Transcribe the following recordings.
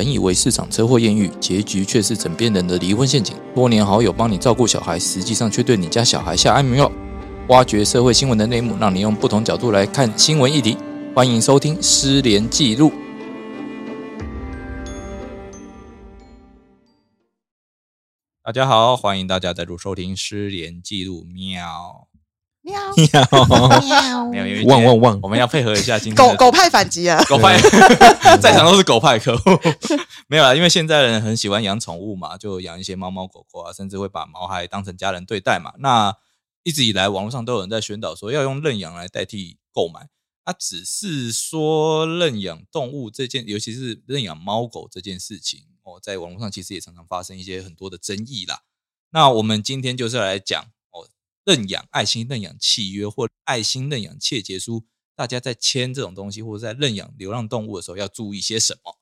本以为市场车祸艳遇，结局却是枕边人的离婚陷阱。多年好友帮你照顾小孩，实际上却对你家小孩下安眠药。挖掘社会新闻的内幕，让你用不同角度来看新闻议题。欢迎收听《失联记录》。大家好，欢迎大家再度收听《失联记录》。喵喵 喵，喵没有，因为汪汪汪我们要配合一下今天狗狗派反击啊！狗派，在场都是狗派客户。没有啦，因为现在人很喜欢养宠物嘛，就养一些猫猫狗狗啊，甚至会把毛孩当成家人对待嘛。那一直以来，网络上都有人在宣导说要用认养来代替购买。那只是说认养动物这件，尤其是认养猫狗这件事情哦，在网络上其实也常常发生一些很多的争议啦。那我们今天就是要来讲哦，认养爱心认养契约或爱心认养切结书，大家在签这种东西或者在认养流浪动物的时候要注意些什么？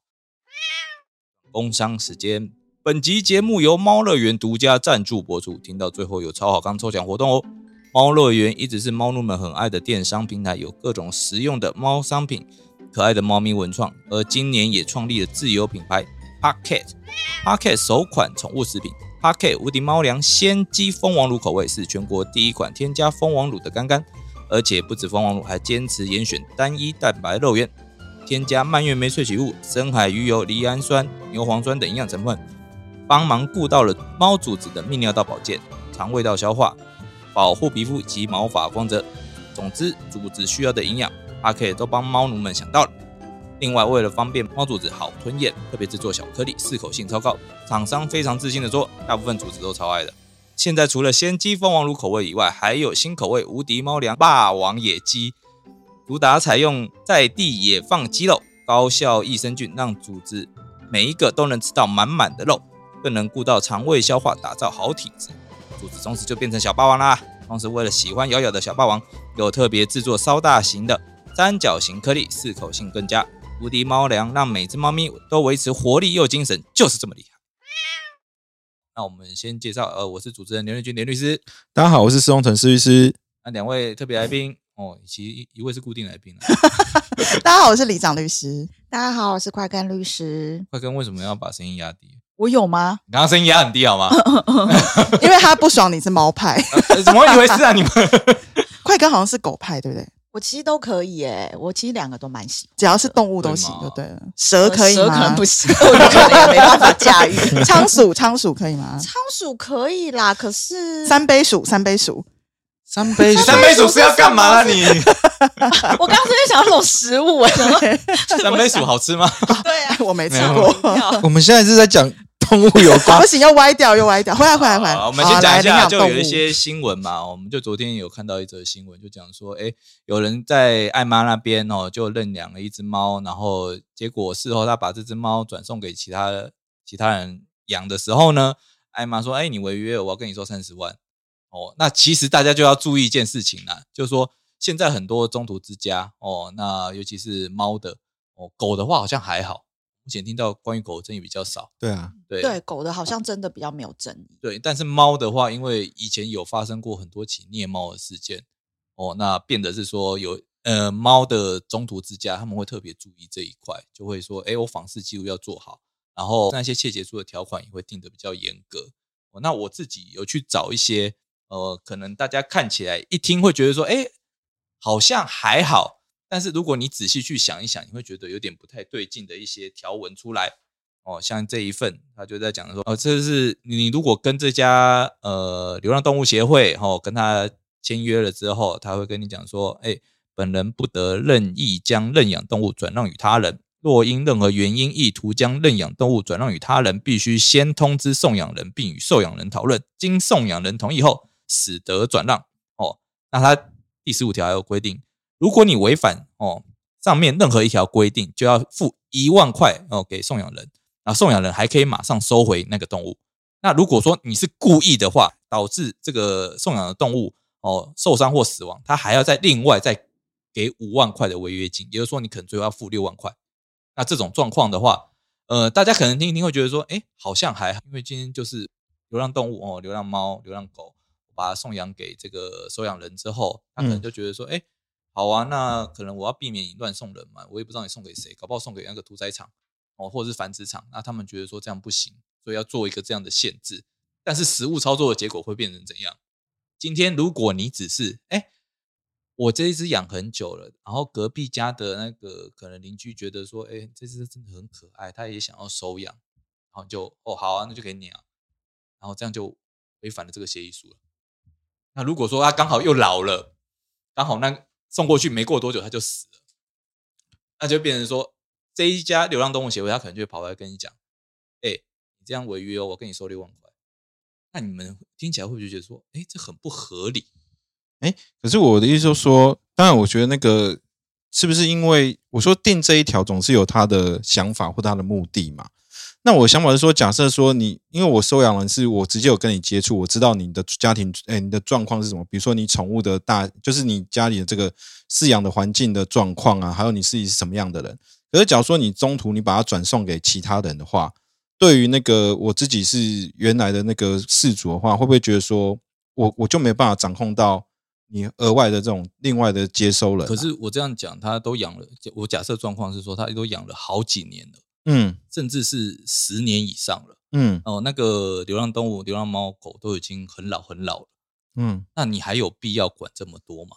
工商时间，本集节目由猫乐园独家赞助播出。听到最后有超好康抽奖活动哦！猫乐园一直是猫奴们很爱的电商平台，有各种实用的猫商品、可爱的猫咪文创，而今年也创立了自有品牌 Pocket。Pocket 首款宠物食品 Pocket 无敌猫粮鲜鸡蜂王乳口味是全国第一款添加蜂王乳的干干，而且不止蜂王乳，还坚持严选单一蛋白肉源。添加蔓越莓萃取物、深海鱼油、赖氨酸、牛磺酸等营养成分，帮忙顾到了猫主子的泌尿道保健、肠胃道消化、保护皮肤及毛发光泽。总之，主子需要的营养，它可以都帮猫奴们想到了。另外，为了方便猫主子好吞咽，特别制作小颗粒，适口性超高。厂商非常自信的说，大部分主子都超爱的。现在除了鲜鸡蜂王乳口味以外，还有新口味无敌猫粮霸王野鸡。主打采用在地野放鸡肉，高效益生菌，让主子每一个都能吃到满满的肉，更能顾到肠胃消化，打造好体质。主子从此就变成小霸王啦。同时，为了喜欢咬咬的小霸王，有特别制作稍大型的三角形颗粒，适口性更佳。无敌猫粮让每只猫咪都维持活力又精神，就是这么厉害。那我们先介绍，呃，我是主持人刘瑞军，连律师。大家好，我是施荣成施律师。那两位特别来宾，哦，其实一一位是固定来宾了。大家好，我是李长律师。大家好，我是快跟律师。快跟为什么要把声音压低？我有吗？你刚刚声音压很低好吗？因为他不爽你是猫派，呃怎么一回事啊？你们快根好像是狗派，对不对？我其实都可以诶，我其实两个都蛮喜欢。只要是动物都行，就对了。蛇可以吗？蛇可能不行，我可能也没办法驾驭。仓鼠，仓鼠可以吗？仓鼠可以啦，可是三杯鼠，三杯鼠，三杯三杯鼠是要干嘛啦？你 我刚刚在想那种食物，我想说三杯鼠好吃吗？对啊，我没吃过。我们现在是在讲动物有关 不，行，又歪掉，又歪掉，回来，回来，回来。好我们先讲一下，就有一些新闻嘛，我们就昨天有看到一则新闻，就讲说，哎，有人在艾妈那边哦，就认养了一只猫，然后结果事后他把这只猫转送给其他其他人养的时候呢，艾妈说，哎，你违约了，我要跟你收三十万。哦，那其实大家就要注意一件事情啦，就是说现在很多中途之家哦，那尤其是猫的哦，狗的话好像还好，目前听到关于狗的争议比较少。对啊，对对狗的好像真的比较没有争议。对，但是猫的话，因为以前有发生过很多起虐猫的事件，哦，那变得是说有呃猫的中途之家，他们会特别注意这一块，就会说，哎，我访视记录要做好，然后那些切结书的条款也会定得比较严格。哦，那我自己有去找一些，呃，可能大家看起来一听会觉得说，哎，好像还好，但是如果你仔细去想一想，你会觉得有点不太对劲的一些条文出来。哦，像这一份，他就在讲说，哦，这是你如果跟这家呃流浪动物协会，哦，跟他签约了之后，他会跟你讲说，哎，本人不得任意将认养动物转让与他人。若因任何原因意图将认养动物转让与他人，必须先通知送养人，并与受养人讨论，经送养人同意后，使得转让。哦，那他第十五条还有规定，如果你违反哦上面任何一条规定，就要付一万块哦给送养人。啊，送养人还可以马上收回那个动物。那如果说你是故意的话，导致这个送养的动物哦受伤或死亡，他还要再另外再给五万块的违约金，也就是说你可能最后要付六万块。那这种状况的话，呃，大家可能听一听会觉得说，哎，好像还好，因为今天就是流浪动物哦，流浪猫、流浪狗，把它送养给这个收养人之后，他可能嗯就觉得说，哎、好啊，那可能我要避免你乱送人嘛，我也不知道你送给谁，搞不好送给那个屠宰场。哦，或者是繁殖场，那他们觉得说这样不行，所以要做一个这样的限制。但是实物操作的结果会变成怎样？今天如果你只是哎，我这一只养很久了，然后隔壁家的那个可能邻居觉得说，哎，这只真的很可爱，他也想要收养，然后就哦好啊，那就给你啊，然后这样就违反了这个协议书了。那如果说他刚好又老了，刚好那送过去没过多久他就死了，那就变成说这一家流浪动物协会他可能就会跑来跟你讲，哎，你这样违约哦，我跟你收六万块。那你们听起来会不会觉得说，哎，这很不合理？哎，可是我的意思就是说，当然，我觉得那个是不是因为我说定这一条总是有他的想法或他的目的嘛？那我想法是说，假设说你，因为我收养人是我直接有跟你接触，我知道你的家庭，哎，你的状况是什么？比如说你宠物的大，就是你家里的这个饲养的环境的状况啊，还有你自己是什么样的人。可是假如说你中途你把它转送给其他人的话，对于那个我自己是原来的那个事主的话，会不会觉得说我我就没办法掌控到你额外的这种另外的接收人？可是我这样讲，他都养了，我假设状况是说他都养了好几年了，嗯，甚至是十年以上了，嗯哦，那个流浪动物、流浪猫狗都已经很老很老了，嗯，那你还有必要管这么多吗？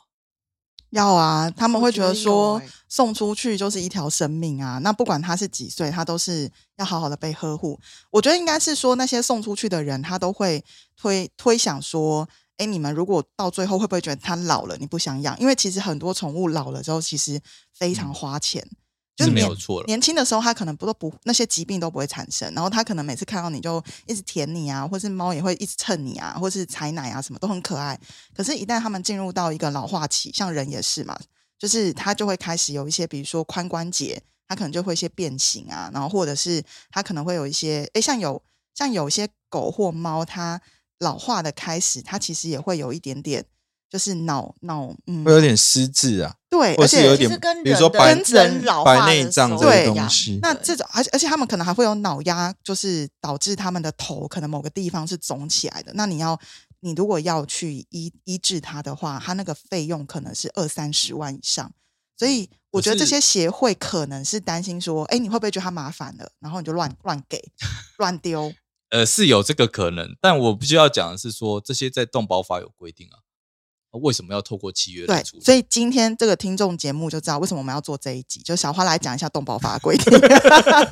要啊，他们会觉得说送出去就是一条生命啊，那不管他是几岁，他都是要好好的被呵护。我觉得应该是说那些送出去的人，他都会推推想说，哎，你们如果到最后会不会觉得他老了，你不想养？因为其实很多宠物老了之后，其实非常花钱。就是没有错了。年轻的时候，他可能不都不那些疾病都不会产生，然后他可能每次看到你就一直舔你啊，或是猫也会一直蹭你啊，或是踩奶啊，什么都很可爱。可是，一旦它们进入到一个老化期，像人也是嘛，就是它就会开始有一些，比如说髋关节，它可能就会一些变形啊，然后或者是它可能会有一些，诶，像有像有一些狗或猫，它老化的开始，它其实也会有一点点，就是脑脑嗯会，有点失智啊，对，或而且是有点比如说白跟人老化白内障这个对东西，那这种，而且而且他们可能还会有脑压，就是导致他们的头可能某个地方是肿起来的。那你要，你如果要去医医治它的话，它那个费用可能是二三十万以上。所以我觉得这些协会可能是担心说，哎，你会不会觉得它麻烦了，然后你就乱乱给、乱丢？呃，是有这个可能，但我必须要讲的是说，这些在动保法有规定啊，为什么要透过契约来对？所以今天这个听众节目就知道为什么我们要做这一集，就小花来讲一下动保法的规定。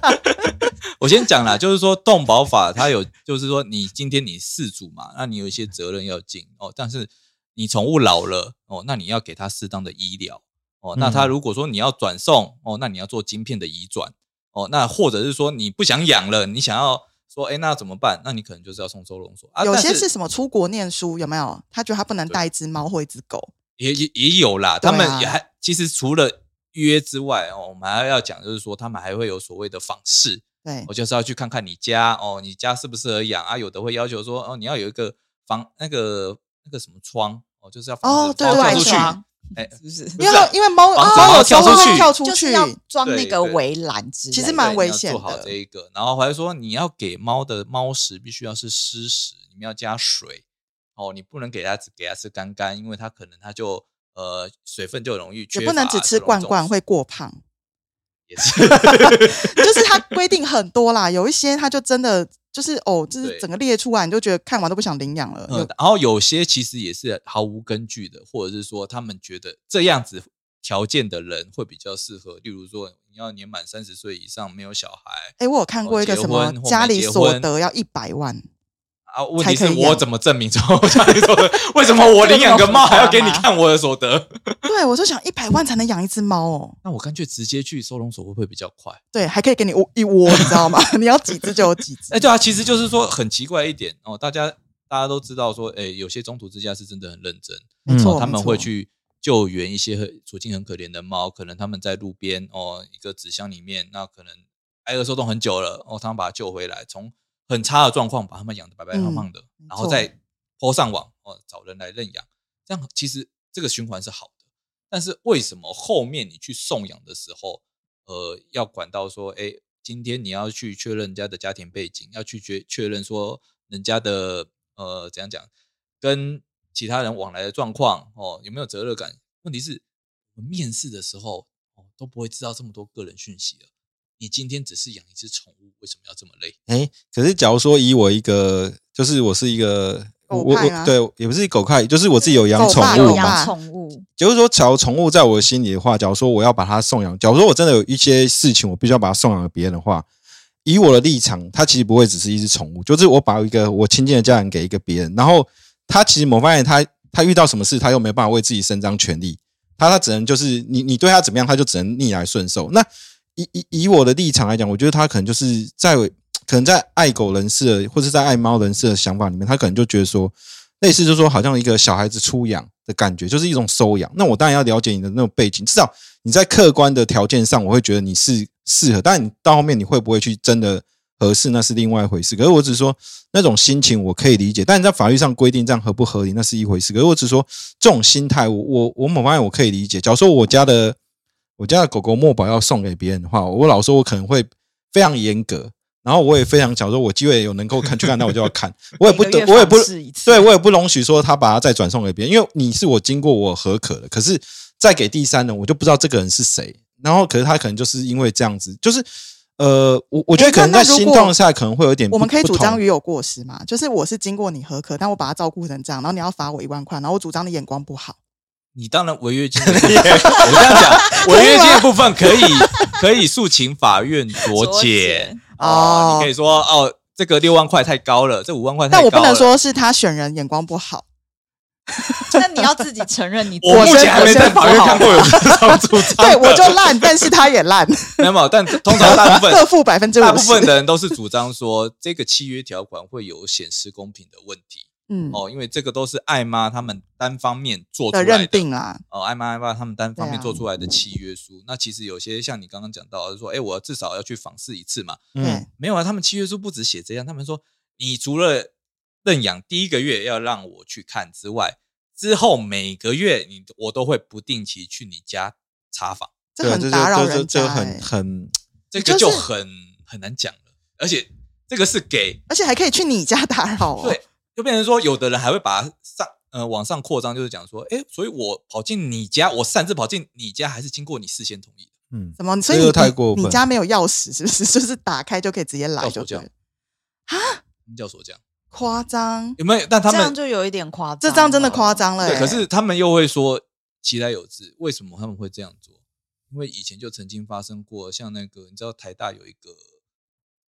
我先讲啦，就是说动保法它有，就是说你今天你事主嘛，那你有一些责任要尽哦，但是你宠物老了哦，那你要给它适当的医疗哦。那它如果说你要转送哦，那你要做晶片的移转哦，那或者是说你不想养了，你想要说，哎，那怎么办？那你可能就是要送收容所啊。有些是什么出国念书，有没有？他觉得他不能带一只猫或一只狗。也也也有啦，他们也还其实除了约之外哦，我们还要讲，就是说他们还会有所谓的访视，对我就是要去看看你家哦，你家适不适合养啊？有的会要求说哦，你要有一个房那个那个什么窗哦，就是要哦对外窗哎，是不是？因为啊因为猫猫有时候会跳出去跳出去，就是要装那个围栏之类，其实蛮危险的做好这一个，然后还说你要给猫的猫食必须要是湿食，你们要加水哦，你不能给它只给它吃干干，因为它可能它就呃水分就容易缺乏，也不能只吃罐罐，会过胖。也是。就是它规定很多啦，有一些它就真的就是哦，就是整个列出来，你就觉得看完都不想领养了。嗯，然后有些其实也是毫无根据的，或者是说他们觉得这样子条件的人会比较适合，例如说你要年满三十岁以上，没有小孩哎，我有看过一个什么家里所得要一百万，啊。问才题是我怎么证明说我家里所得？为什么我领养个猫还要给你看我的所得？对我就想一百万才能养一只猫哦。那我干脆直接去收容所会不会比较快？对，还可以给你窝一窝，你知道吗？你要几只就有几只。哎，对啊，其实就是说很奇怪一点哦，大家大家都知道说，哎，有些中途之家是真的很认真，嗯没错，哦他们会去救援一些很处境很可怜的猫，可能他们在路边哦一个纸箱里面，那可能挨饿受冻很久了，哦，他们把它救回来，从很差的状况把他们养的白白胖胖的，没然后再抛上网哦找人来认养，这样其实这个循环是好的。但是为什么后面你去送养的时候，呃，要管到说，哎，今天你要去确认人家的家庭背景，要去确确认说人家的呃怎样讲，跟其他人往来的状况哦，有没有责任感？问题是，我们面试的时候哦都不会知道这么多个人讯息了。你今天只是养一只宠物，为什么要这么累？哎，可是假如说以我一个，就是我是一个狗我我对，也不是狗派，就是我自己有养狗宠物嘛。宠物，就是说，假如宠物在我的心里的话，假如说我要把它送养，假如说我真的有一些事情，我必须要把它送养给别人的话，以我的立场，它其实不会只是一只宠物，就是我把一个我亲近的家人给一个别人，然后他其实某方面他他遇到什么事，他又没办法为自己伸张权利，他他只能就是你你对他怎么样，他就只能逆来顺受。那以以以我的立场来讲，我觉得他可能就是在可能在爱狗人士或者在爱猫人士的想法里面，他可能就觉得说，类似就是说好像一个小孩子出养的感觉，就是一种收养。那我当然要了解你的那种背景，至少你在客观的条件上，我会觉得你是适合。但你到后面你会不会去真的合适，那是另外一回事。可是我只是说那种心情我可以理解，但你在法律上规定这样合不合理，那是一回事。可是我只说这种心态，我我我某方面我可以理解。假如说我家的我家的狗狗墨宝要送给别人的话，我老说我可能会非常严格。然后我也非常想说，我机会有能够看去看到我就要看，我也不得，我也不对我也不容许说他把它再转送给别人，因为你是我经过我合可的，可是再给第三人，我就不知道这个人是谁。然后可是他可能就是因为这样子，就是呃，我我觉得可能在心那那如果状下可能会有点不，我们可以主张鱼有过失嘛？就是我是经过你合可，但我把它照顾成这样，然后你要罚我一万块，然后我主张你眼光不好。你当然违约金的部分，我这样讲，违约金的部分可以 可以诉请法院酌酌减减哦，你可以说哦，这个六万块太高了，这五万块太但高了。我不能说是他选人眼光不好，那你要自己承认你我目前还没在法院看过有这种主张对，我就烂，但是他也烂，没有，但通常大部分各负百分之五。大部分的人都是主张说，这个契约条款会有显示公平的问题嗯哦，因为这个都是爱妈他们单方面做出的来认定啦，哦，爱妈爱爸他们单方面做出来的契约书。那其实有些像你刚刚讲到的，说，哎，我至少要去访视一次嘛。嗯对，没有啊，他们契约书不止写这样，他们说，你除了认养第一个月要让我去看之外，之后每个月你我都会不定期去你家查访，对，这很打扰人家、这这很欸，很这个就是就很很难讲了。而且这个是给而且还可以去你家打扰哦。对，就变成说，有的人还会把它上呃往上扩张，就是讲说，哎，所以我跑进你家，我擅自跑进你家，还是经过你事先同意的。嗯，什么？所以这你个太过你你家没有钥匙是不是？就是打开就可以直接来钥匙这样就对了。什么叫所这样？夸张，有没有？但他们这样就有一点夸张，这张真的夸。张了、对，欸。可是他们又会说其来有之，为什么他们会这样做？因为以前就曾经发生过，像那个你知道台大有一个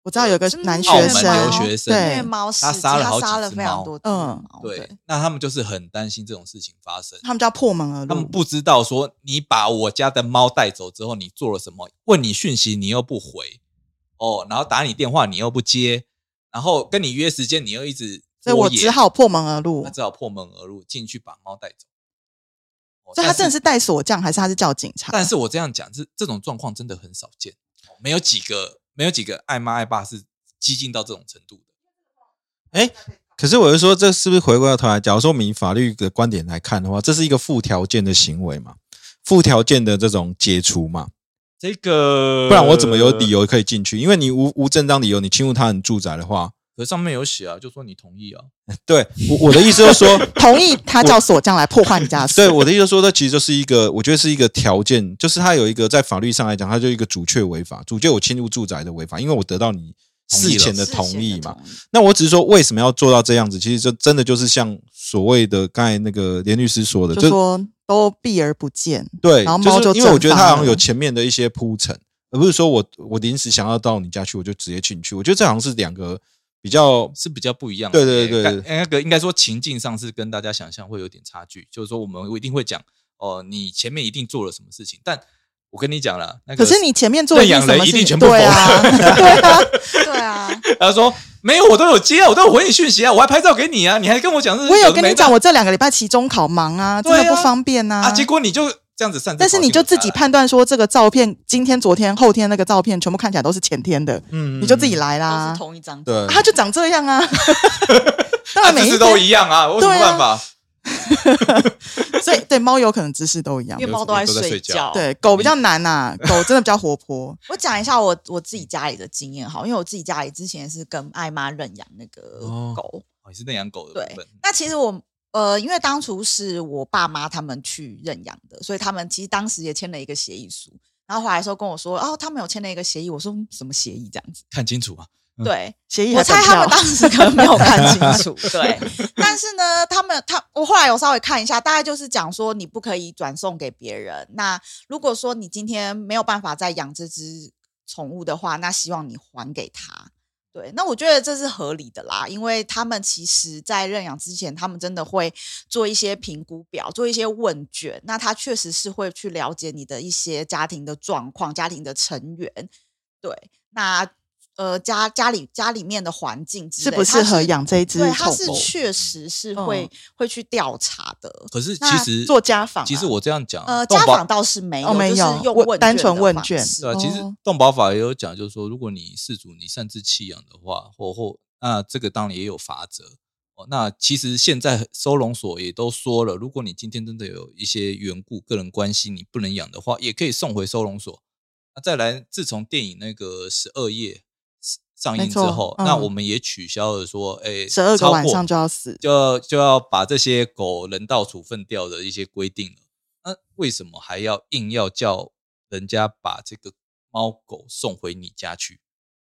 我知道有个是男学生，留学生因为对，猫事迹，他杀了好几他杀了只猫非常多嗯对，那他们就是很担心这种事情发生。他们就要破门而入。他们不知道说你把我家的猫带走之后，你做了什么？问你讯息你又不回，哦，然后打你电话你又不接，然后跟你约时间你又一直所以我只好破门而入他。只好破门而入进去把猫带走。哦所以他真的是带锁匠，还是他是叫警察？但是我这样讲，这这种状况真的很少见，哦没有几个没有几个爱妈爱爸是激进到这种程度的。哎，可是我就说，这是不是回过头来？假如说我们以法律的观点来看的话，这是一个附条件的行为嘛？附条件的这种解除嘛？这个不然我怎么有理？由可以进去？因为你无无正当理由，你侵入他人住宅的话，可上面有写啊，就说你同意啊。对我我的意思就是说，同意他叫锁匠来破坏你家。对我的意思就是说，这其实就是一个，我觉得是一个条件，就是它有一个在法律上来讲，它就一个主确违法，主确我侵入住宅的违法，因为我得到你事前的同意嘛。那我只是说，为什么要做到这样子？其实就真的就是像所谓的刚才那个连律师说的，就说都避而不见。对，然后猫就就是因为我觉得他好像有前面的一些铺陈，而不是说我我临时想要到你家去，我就直接进去。我觉得这好像是两个比较是比较不一样的。对对对该那个应该说情境上是跟大家想象会有点差距。就是说，我们一定会讲哦，你前面一定做了什么事情，但我跟你讲了，那个可是你前面做的养人什么事情？一定全部对啊，对啊，对啊，他说没有，我都有接啊，我都有回你讯息啊，我还拍照给你啊，你还跟我讲是我有跟你讲，我我这两个礼拜期中考忙啊，真的不方便呐、啊，结果你就这样子但是你就自己判断说，这个照片今天、昨天、后天那个照片全部看起来都是前天的，嗯你就自己来都啦是。同一张。对。啊他就长这样啊，当啊，然每一次都，一样啊，我有什么对啊办法？所以对猫有可能姿势都一样。因为。猫都在睡睡觉。对，狗比较难呐、狗真的比较活泼。我讲一下我我自己家里的经验哈，因为我自己家里之前是跟爱妈认养那个哦。狗，哦你是认养狗的对，那其实我呃，因为当初是我爸妈他们去认养的，所以他们其实当时也签了一个协议书。然后回来的时候跟我说，哦，他们有签了一个协议。我说嗯什么协议这样子？看清楚啊，对，协议我猜他们当时可能没有看清楚，对。但是呢，他们他我后来有稍微看一下，大概就是讲说你不可以转送给别人。那如果说你今天没有办法再养这只宠物的话，那希望你还给他。对，那我觉得这是合理的啦，因为他们其实在认养之前，他们真的会做一些评估表，做一些问卷。那他确实是会去了解你的一些家庭的状况、家庭的成员。对，那呃家家里家里面的环境之类适不适合养这一只对，它是确实是会、嗯会去调查的。可是其实做家访啊其实我这样讲，呃，家访倒是没有，哦没有就是用问单纯问卷式对啊，其实哦动保法也有讲，就是说，如果你事主你擅自弃养的话，或或那这个当然也有罚则哦。那其实现在收容所也都说了，如果你今天真的有一些缘故、个人关系你不能养的话，也可以送回收容所。那再来，自从电影那个十二夜上映之后，嗯那我们也取消了说，哎，十二个晚上就要死，就就要把这些狗人道处分掉的一些规定了。那为什么还要硬要叫人家把这个猫狗送回你家去？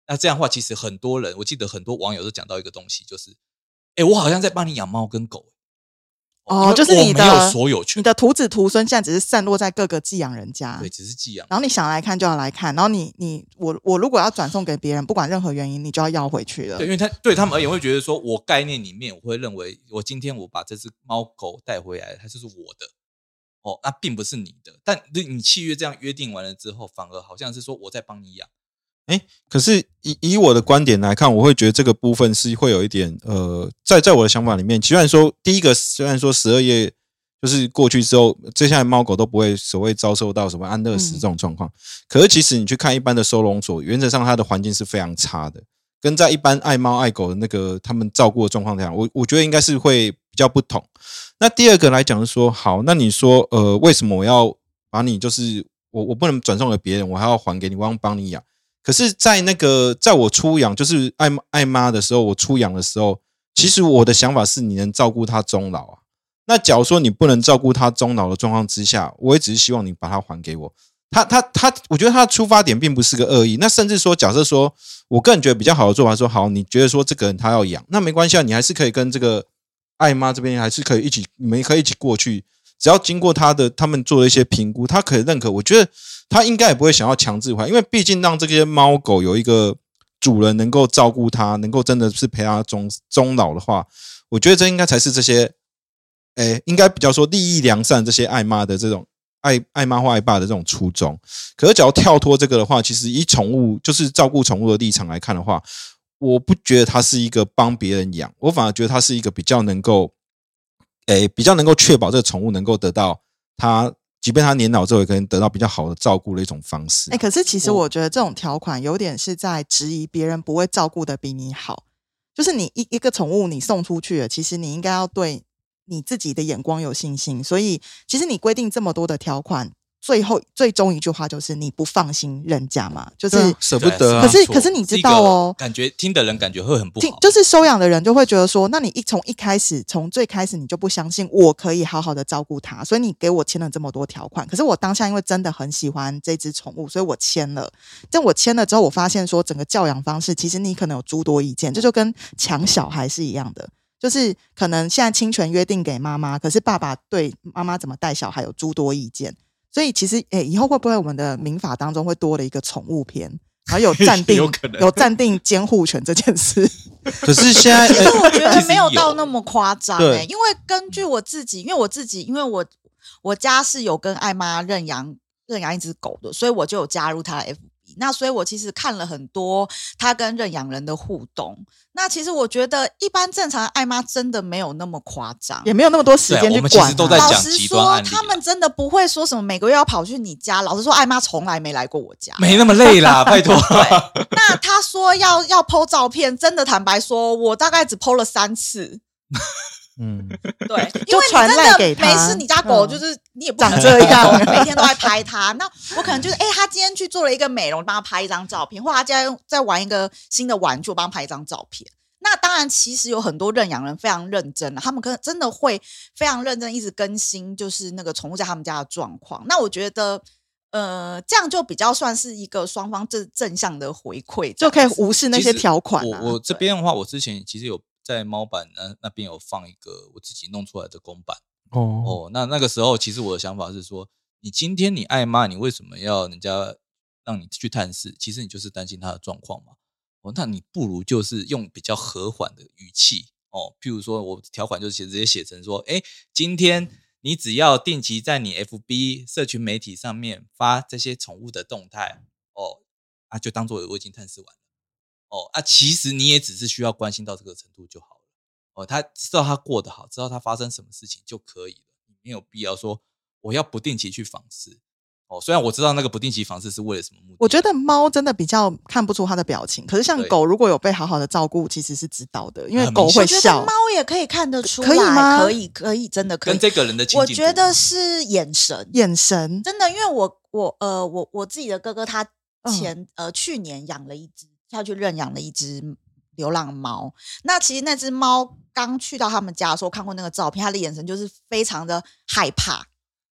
那这样的话，其实很多人，我记得很多网友都讲到一个东西，就是，哎，我好像在帮你养猫跟狗，哦就是你的我没有所有权，你的徒子徒孙现在只是散落在各个寄养人家对，，只是寄养。然后你想来看就要来看，然后你你我我如果要转送给别人，不管任何原因，你就要要回去了对，因。为他对他们而言会觉得说，我概念里面我会认为，我今天我把这只猫狗带回来，它就是我的，哦，那并不是你的。但你你契约这样约定完了之后，反而好像是说我在帮你养。可是以以我的观点来看，我会觉得这个部分是会有一点呃，在在我的想法里面，虽然说第一个虽然说十二月就是过去之后，接下来猫狗都不会所谓遭受到什么安乐死嗯这种状况。可是其实你去看一般的收容所，原则上它的环境是非常差的，跟在一般爱猫爱狗的那个他们照顾的状况这样，我我觉得应该是会比较不同。那第二个来讲是说，好，那你说呃，为什么我要把你就是我我不能转送给别人，我还要还给你，我要帮你养？可是，在那个在我出养就是爱爱妈的时候，我出养的时候，其实我的想法是你能照顾它终老啊。那假如说你不能照顾它终老的状况之下，我也只是希望你把它还给我。他他他，我觉得他的出发点并不是个恶意。那甚至说，假设说我个人觉得比较好的做法说，好，你觉得说这个人他要养，那没关系啊，你还是可以跟这个爱妈这边还是可以一起，你们可以一起过去。只要经过他的他们做的一些评估，他可以认可，我觉得他应该也不会想要强制还，因为毕竟让这些猫狗有一个主人能够照顾它，能够真的是陪它终终老的话，我觉得这应该才是这些，哎，应该比较说利益良善这些爱妈的这种爱爱妈或爱爸的这种初衷。可是，只要跳脱这个的话，其实以宠物就是照顾宠物的立场来看的话，我不觉得它是一个帮别人养，我反而觉得它是一个比较能够，诶，比较能够确保这个宠物能够得到它，即便它年老之后，也可能得到比较好的照顾的一种方式。哎、可是其实我我觉得这种条款有点是在质疑别人不会照顾的比你好。就是你一一个宠物你送出去了，其实你应该要对你自己的眼光有信心。所以其实你规定这么多的条款，最后最终一句话就是你不放心人家嘛，就是。舍不得啊可是可是你知道哦感觉听的人感觉会很不好。就是收养的人就会觉得说，那你一从一开始，从最开始你就不相信我可以好好的照顾它，所以你给我签了这么多条款。可是我当下因为真的很喜欢这只宠物，所以我签了。但我签了之后，我发现说整个教养方式，其实你可能有诸多意见，这就跟抢小孩是一样的。就是可能现在侵权约定给妈妈，可是爸爸对妈妈怎么带小孩有诸多意见。所以其实，诶、以后会不会我们的民法当中会多了一个宠物篇，然后有 暂定有可能有暂定监护权这件事？可是现在，呃其实我觉得没有到那么夸张对哎，因为根据我自己，因为我自己，因为我我家是有跟艾妈认养认养一只狗的，所以我就有加入他的那所以，我其实看了很多他跟认养人的互动。那其实我觉得，一般正常的爱妈真的没有那么夸张，也没有那么多时间去管、啊。我们其实都在讲老实说，极端案例他们真的不会说什么每个月要跑去你家。老实说，艾妈从来没来过我家。没那么累啦，拜托。那他说要要剖照片，真的坦白说，我大概只剖了三次。嗯，对，因就传为你真的赖给他没事，你家狗嗯就是、你也不长这样 每天都在拍它。那我可能就是，哎、他今天去做了一个美容，帮他拍一张照片，或者他今天在玩一个新的玩具，我帮他拍一张照片。那当然，其实有很多认养人非常认真的，他们可能真的会非常认真，一直更新，就是那个宠物在他们家的状况。那我觉得，呃，这样就比较算是一个双方正正向的回馈，就可以无视那些条款啊。我我这边的话，我之前其实有在猫版那那边有放一个我自己弄出来的公版哦哦。那那个时候，其实我的想法是说，你今天你爱骂，你为什么要人家让你去探视？其实你就是担心他的状况嘛。哦，那你不如就是用比较和缓的语气哦，譬如说我条款就是写直接写成说，哎，今天你只要定期在你 FB 社群媒体上面发这些宠物的动态哦，啊，就当做我已经探视完了。哦啊，其实你也只是需要关心到这个程度就好了。哦，他知道他过得好，知道他发生什么事情就可以了，你没有必要说我要不定期去访视。哦，虽然我知道那个不定期访视是为了什么目的，我觉得猫真的比较看不出它的表情，可是像狗如果有被好好的照顾，其实是知道的，因为狗会笑我觉得。猫也可以看得出来，可以吗可以，可以，真的可以。跟这个人的亲近度我觉得是眼神，眼神，真的，因为我我呃我我自己的哥哥他嗯前、呃去年养了一只，他去认养了一只流浪猫。那其实那只猫刚去到他们家的时候，看过那个照片，它的眼神就是非常的害怕，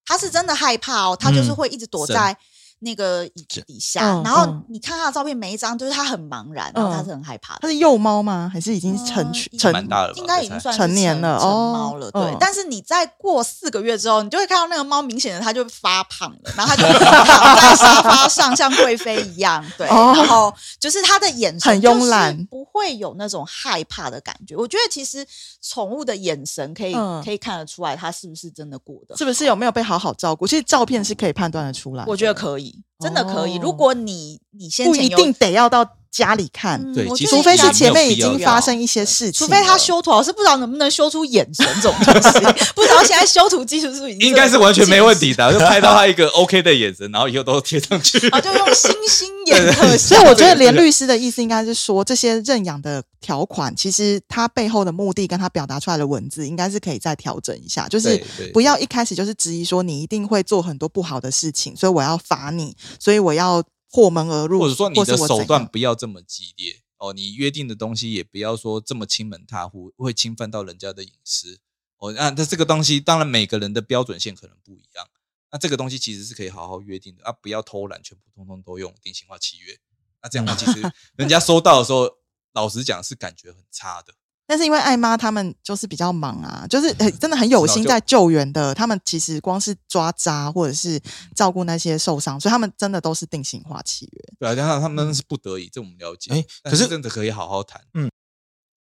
它是真的害怕哦，它就是嗯会一直躲神在。那个椅子底下，嗯然后嗯你看他的照片，每一张就是他很茫然，然后他嗯是很害怕的。它是幼猫吗？还是已经成成蛮大了吧，应该已经算成年了成哦猫了，对。嗯但是你再过四个月之后，你就会看到那个猫明显的它就发胖了，然后它就躺在沙发上，像贵妃一样，对。哦然后就是它的眼神很慵懒就是不会有那种害怕的感觉。我觉得其实宠物的眼神可以、嗯可以看得出来，它是不是真的过的。是不是有没有被好好照顾？其实照片是可以判断的出来的。我觉得可以，真的可以。哦如果你你先前有不一定得要到家里看，嗯对除非是前面已经发生一些事情，除非他修图，我是不知道能不能修出眼神这种东西，不知道现在修图技术是不是已经应该是完全没问题的，就拍到他一个 OK 的眼神，然后以后都贴上去。啊，就用星星眼特 所。以我觉得连律师的意思应该是说，这些认养的条款，其实它背后的目的跟他表达出来的文字，应该是可以再调整一下，就是不要一开始就是质疑说你一定会做很多不好的事情，所以我要罚你，所以我要破门而入，或者说你的手段不要这么激烈哦，你约定的东西也不要说这么亲门踏户，会侵犯到人家的隐私哦。那那这个东西，当然每个人的标准线可能不一样，那这个东西其实是可以好好约定的啊，不要偷懒，全部通通都用定型化契约。那这样的话，其实人家收到的时候，老实讲是感觉很差的。但是因为艾妈他们就是比较忙啊，就是很真的很有心在救援的。他们其实光是抓渣或者是照顾那些受伤，所以他们真的都是定型化契约。对啊，加上他们是不得已，这我们了解。哎但可是真的可以好好谈。嗯，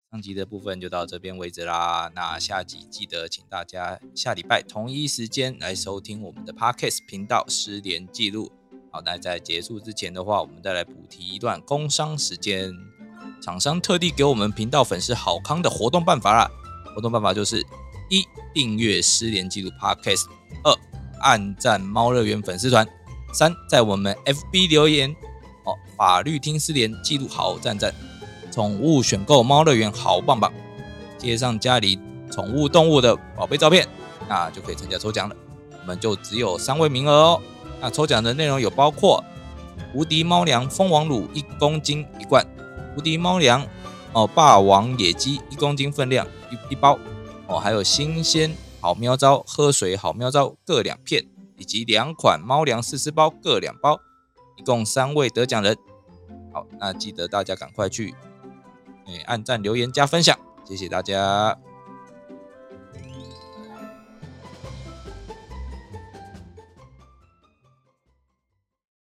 上集的部分就到这边为止啦。那下集记得请大家下礼拜同一时间来收听我们的 Podcast 频道《失联记录》。好，那在结束之前的话，我们再来补提一段工商时间。厂商特地给我们频道粉丝好康的活动办法啦！活动办法就是：一、订阅失联记录 Podcast；二、按赞猫乐园粉丝团；三、在我们 FB 留言哦，法律听失联记录好赞赞，宠物选购猫乐园好棒棒，贴上家里宠物动物的宝贝照片，那就可以参加抽奖了。我们就只有三位名额哦。那抽奖的内容有包括无敌猫粮蜂王乳一公斤一罐，无敌猫粮哦霸王野鸡一公斤分量一一包哦，还有新鲜好喵招喝水好喵招各两片，以及两款猫粮试吃包各两包，一共三位得奖人。好，那记得大家赶快去，哎、按赞、留言、加分享，谢谢大家。